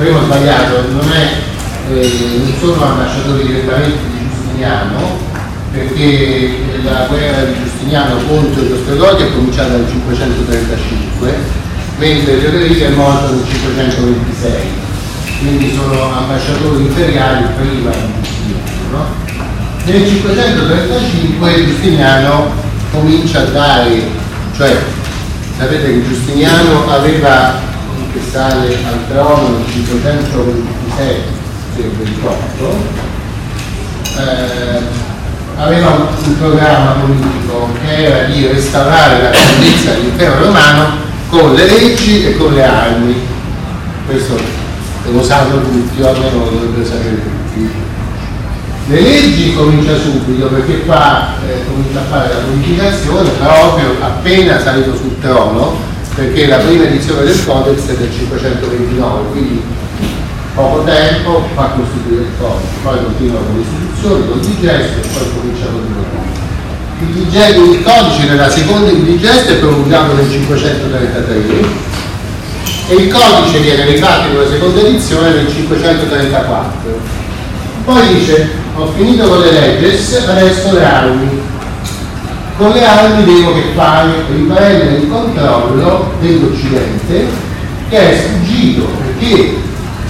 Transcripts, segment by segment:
primo sbagliato, non, è, eh, non sono ambasciatori direttamente di Giustiniano, perché la guerra di Giustiniano contro gli Ostrogoti è cominciata nel 535, mentre Teodorico è morto nel 526, quindi sono ambasciatori imperiali prima di Giustiniano. No? Nel 535 Giustiniano comincia a dare, cioè sapete che Giustiniano aveva che sale al trono nel 526 28 eh, aveva un, programma politico che era di restaurare la grandezza dell'impero romano con le leggi e con le armi. Questo lo sanno tutti o almeno lo dovrebbero sapere tutti. Le leggi comincia subito perché qua eh, comincia a fare la purificazione proprio appena salito sul trono perché la prima edizione del Codex è del 529, quindi poco tempo fa costituire il codice, poi continua con le istituzioni, con il digesto e poi comincia con il codice. Il, digesto, il codice nella seconda il digesto è promulgato nel 533 e il codice viene rifatto in una seconda edizione nel 534. Poi dice, ho finito con le legges, adesso le armi con le armi devo che fare riprendere il controllo dell'Occidente che è sfuggito perché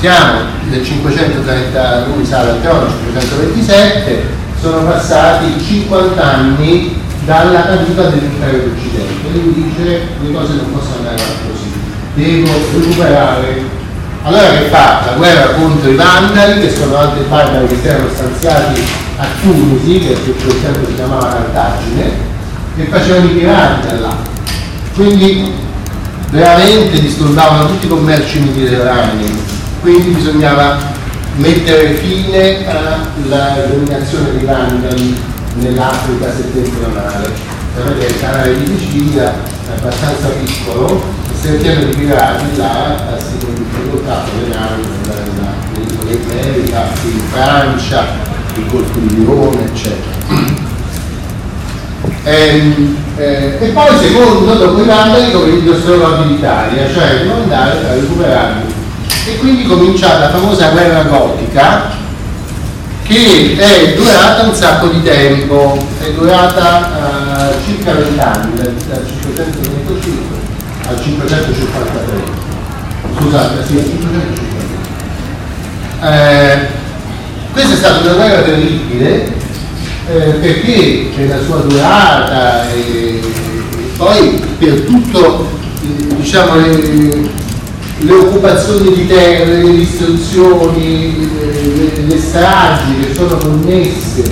siamo nel 530, lui sale al trono 527, sono passati 50 anni dalla caduta dell'impero d'Occidente. Lui dice le cose non possono andare avanti così, devo recuperare. Allora che fa? La guerra contro i vandali, che sono altri barbari che si erano stanziati a Tunisi, che per tempo si chiamava Cartagine, che facevano i pirati da là. Quindi veramente disturbavano tutti i commerci mediterranei, quindi bisognava mettere fine alla dominazione dei vandali nell'Africa settentrionale. Sapete il canale di Sicilia è abbastanza piccolo, e se è pieno di pirati là si portato le navi nell'isola iberica, in Francia, il Golfo di Lione, eccetera. E, eh, e poi secondo, dopo i vandali, come gli astrologi d'Italia, cioè devo andare a recuperarli. E quindi comincia la famosa guerra gotica che è durata un sacco di tempo, è durata uh, circa 20 anni, dal, dal 525 al 553. Scusate, sì, al 553. Eh, questa è stata una guerra terribile eh, perché c'è la sua durata e, poi per tutto diciamo, le, le, occupazioni di terre, le distruzioni, le, le, stragi che sono connesse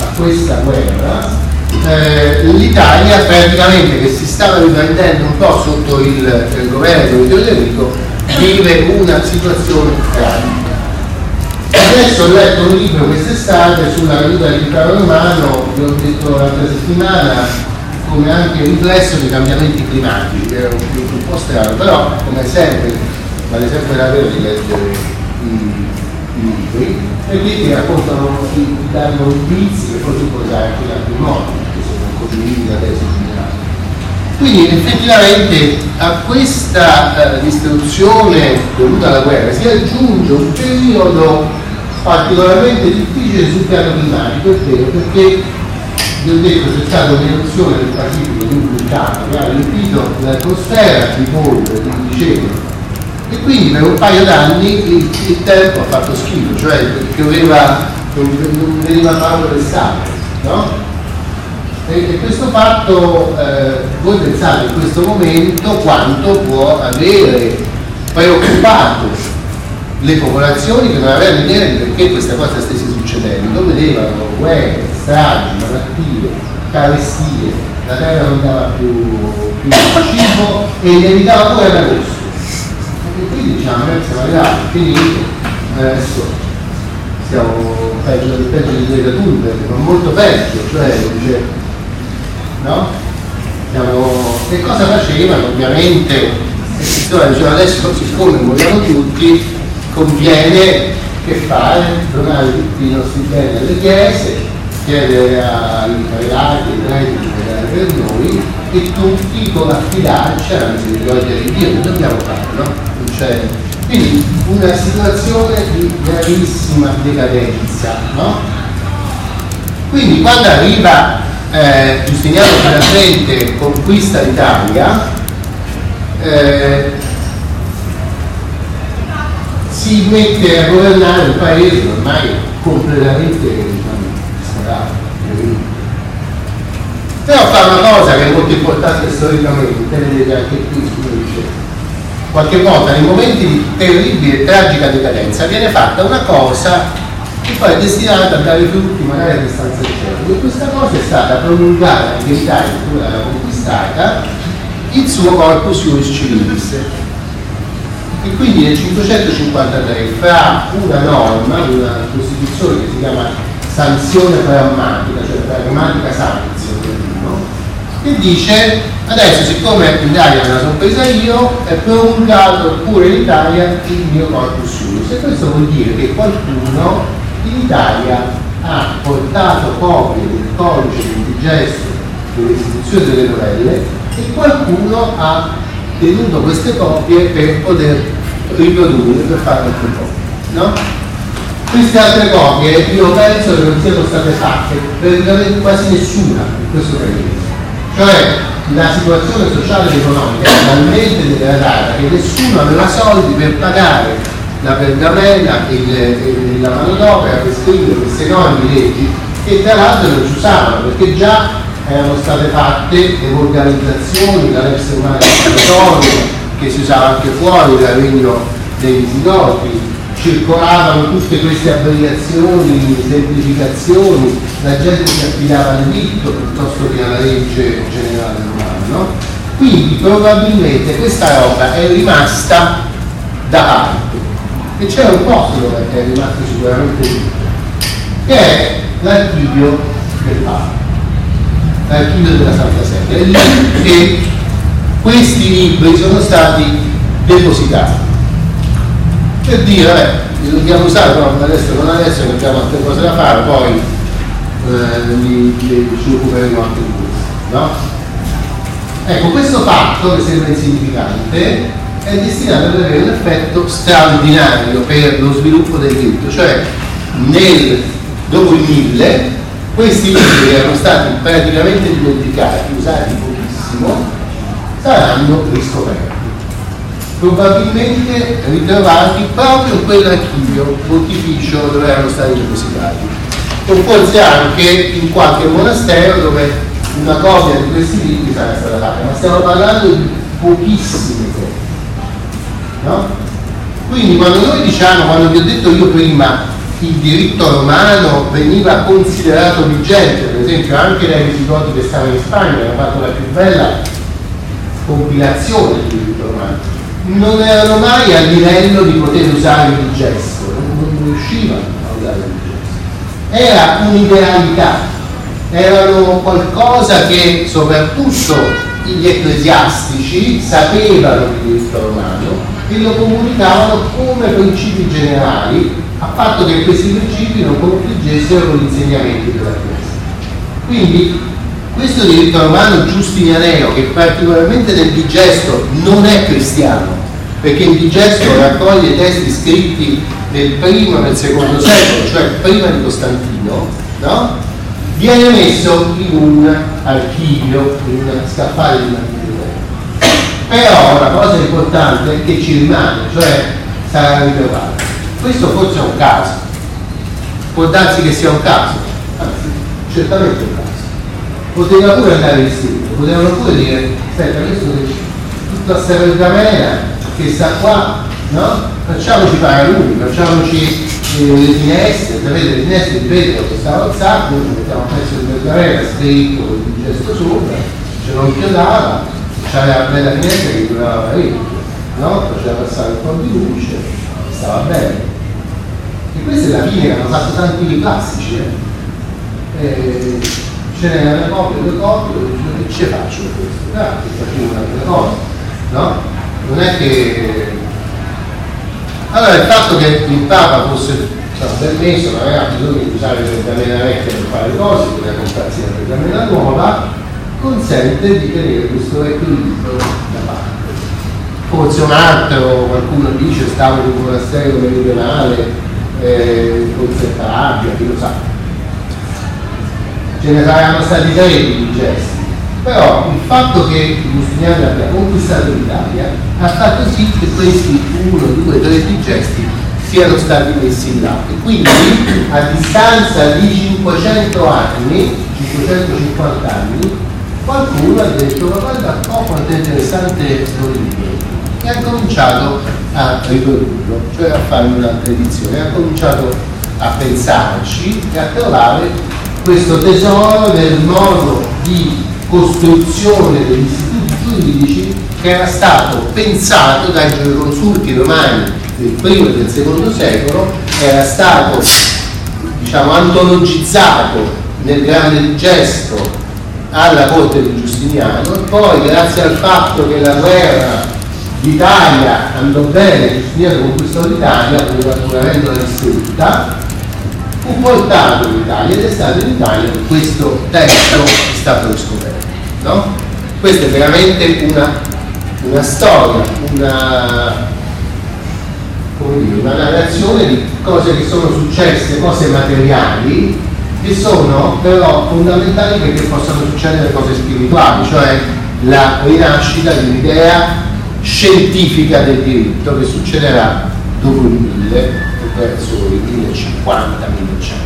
a questa guerra, eh, l'Italia praticamente che si stava riprendendo un po' sotto il, il governo di Teodorico vive una situazione tragica adesso ho letto un libro quest'estate sulla caduta dell'impero romano, vi ho detto l'altra settimana, come anche riflesso dei cambiamenti climatici, che è un, un po' strano, però come sempre vale sempre la pena di leggere i, libri, e quindi raccontano, ti danno indizi che tu puoi usare anche in altri modi, che sono condivisi da tesi generali. Quindi effettivamente a questa eh, distruzione dovuta alla guerra si aggiunge un periodo particolarmente difficile sul piano climatico, è perché vi ho detto c'è stata un'eruzione del Pacifico di un vulcano che ha riempito l'atmosfera di polvere, di glicemio e quindi per un paio d'anni il, il, tempo ha fatto schifo, cioè pioveva, non veniva fatto l'estate, no? E, e, questo fatto, eh, voi pensate in questo momento quanto può avere preoccupato le popolazioni che non avevano idea di perché questa cosa stesse succedendo, vedevano guerre, stragi, malattie, carestie, la terra non dava più, più cibo e inevitabile pure l'agosto. E quindi diciamo, siamo arrivati, finito, adesso siamo peggio, peggio di Greta Thunberg, ma molto peggio, cioè dice, no? Siamo, che cosa facevano? Ovviamente, diceva adesso siccome moriamo tutti, conviene che fare, donare tutti i nostri beni alle chiese, chiedere ai prelati ai preti di pregare per noi e tutti con affidarci alla misericordia di Dio, che dobbiamo fare, no? Non c'è Quindi una situazione di gravissima decadenza, no? Quindi quando arriva eh, Giustiniano finalmente conquista l'Italia, eh, si mette a governare un paese ormai completamente diciamo, però fa una cosa che è molto importante storicamente, vedete anche qui dice qualche volta nei momenti di terribile e tragica decadenza viene fatta una cosa che poi è destinata a dare frutti magari a distanza di tempo. E questa cosa è stata promulgata in l'Italia che l'aveva conquistata il suo corpus iuris civilis e quindi nel 553 fra una norma, una costituzione che si chiama sanzione pragmatica, cioè pragmatica sanzione, che dice adesso siccome l'Italia me la sono presa io è promulgato pure in Italia il mio corpus iuris e questo vuol dire che qualcuno in Italia ha portato copie del codice d'indigesto delle istituzioni delle novelle e qualcuno ha tenuto queste copie per poter riprodurre, per fare altre copie. No? Queste altre copie io penso che non siano state fatte per quasi nessuna in questo periodo cioè la situazione sociale ed economica è talmente degradata che nessuno aveva soldi per pagare la pergamena e la manodopera per scrivere queste enormi leggi che tra l'altro non si usavano perché già erano state fatte le organizzazioni, la Lex Romana che si usava anche fuori dal regno dei Visigoti, circolavano tutte queste abbreviazioni, semplificazioni, la gente si affidava al diritto piuttosto che alla legge generale romana. No? Quindi probabilmente questa roba è rimasta da parte e c'è un posto dove è rimasto sicuramente tutto, che è l'archivio del Papa, l'archivio della Santa Sede. È lì che questi libri sono stati depositati per dire, vabbè, li dobbiamo usare, però adesso non adesso, che abbiamo altre cose da fare, poi eh, li, ci occuperemo anche di questo. No? Ecco, questo fatto che sembra insignificante è destinato ad avere un effetto straordinario per lo sviluppo del diritto, cioè nel, dopo il 1000 questi libri erano stati praticamente dimenticati, usati saranno riscoperti probabilmente ritrovati proprio in quell'archivio pontificio dove erano stati depositati. O forse anche in qualche monastero dove una copia di questi libri sarà stata fatta. Ma stiamo parlando di pochissime cose no? quindi quando noi diciamo quando vi ho detto io prima il diritto romano veniva considerato vigente per esempio anche dai visigoti che stavano in Spagna hanno fatto la più bella compilazione del diritto romano non erano mai a livello di poter usare il gesto, non, riuscivano a usare il gesto. Era un'idealità, erano qualcosa che soprattutto gli ecclesiastici sapevano di diritto romano e lo comunicavano come principi generali a patto che questi principi non confliggessero con gli insegnamenti della Chiesa. Quindi questo diritto romano giustinianeo, che particolarmente nel digesto non è cristiano, perché il digesto raccoglie testi scritti nel primo e nel secondo secolo, cioè prima di Costantino, no? viene messo in un archivio, in un scaffale di un archivio. Però la cosa importante è che ci rimane, cioè sarà ritrovato. Questo forse è un caso, può darsi che sia un caso, anzi, certamente un caso poteva pure andare in studio, potevano pure dire, aspetta, questo tutta questa pergamena che sta qua, no? Facciamoci fare lui, facciamoci eh, le finestre, sapete le finestre di vetro che stava al sacco, ci mettiamo un pezzo di pergamena scritto con il gesto sopra, ce lo inchiodava, c'aveva una bella finestra che durava parecchio, no? Faceva passare un po' di luce, stava bene. E questa è la fine che hanno fatto tanti classici, eh? E ce n'è una copia, due copie, che ci faccio questo? Grazie, facciamo un'altra cosa, no? Non è che... Allora il fatto che il Papa fosse permesso, non aveva bisogno di usare la pergamena vecchia per fare cose, poteva comprarsi la pergamena nuova, consente di tenere questo equilibrio da parte. forse un altro, qualcuno dice stavo in un monastero meridionale, eh, forse Calabria, chi lo sa. Ce ne saranno stati tre di gesti, però il fatto che Giustiniano abbia conquistato l'Italia ha fatto sì che questi uno, due, tre gesti siano stati messi in là e quindi a distanza di 500 anni 550 anni qualcuno ha detto ma guarda oh quanto è interessante questo libro e ha cominciato a riprodurlo cioè a fare un'altra edizione ha cominciato a pensarci e a trovare questo tesoro del modo di costruzione degli istituti giuridici che era stato pensato dai giureconsulti romani del primo e del secondo secolo, era stato diciamo, antologizzato nel grande gesto alla corte di Giustiniano. E poi grazie al fatto che la guerra d'Italia andò bene, Giustiniano conquistò l'Italia, pur avendola distrutta, fu portato in Italia ed è stato in Italia che questo testo è stato riscoperto. No? Questa è veramente una, una storia, una, dire, una narrazione di cose che sono successe, cose materiali, che sono però fondamentali perché possano succedere cose spirituali, cioè la rinascita di un'idea scientifica del diritto che succederà dopo il 1000 verso il 1050-1100.